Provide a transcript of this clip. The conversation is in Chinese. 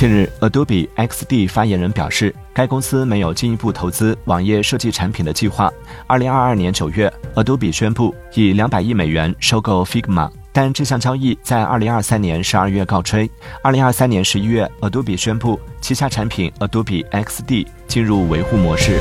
近日 adobe xd 发言人表示该公司没有进一步投资网页设计产品的计划。二零二二年九月 adobe 宣布以两百亿美元收购 figma 但这项交易在二零二三年十二月告吹。二零二三年十一月 adobe 宣布旗下产品 adobe xd 进入维护模式。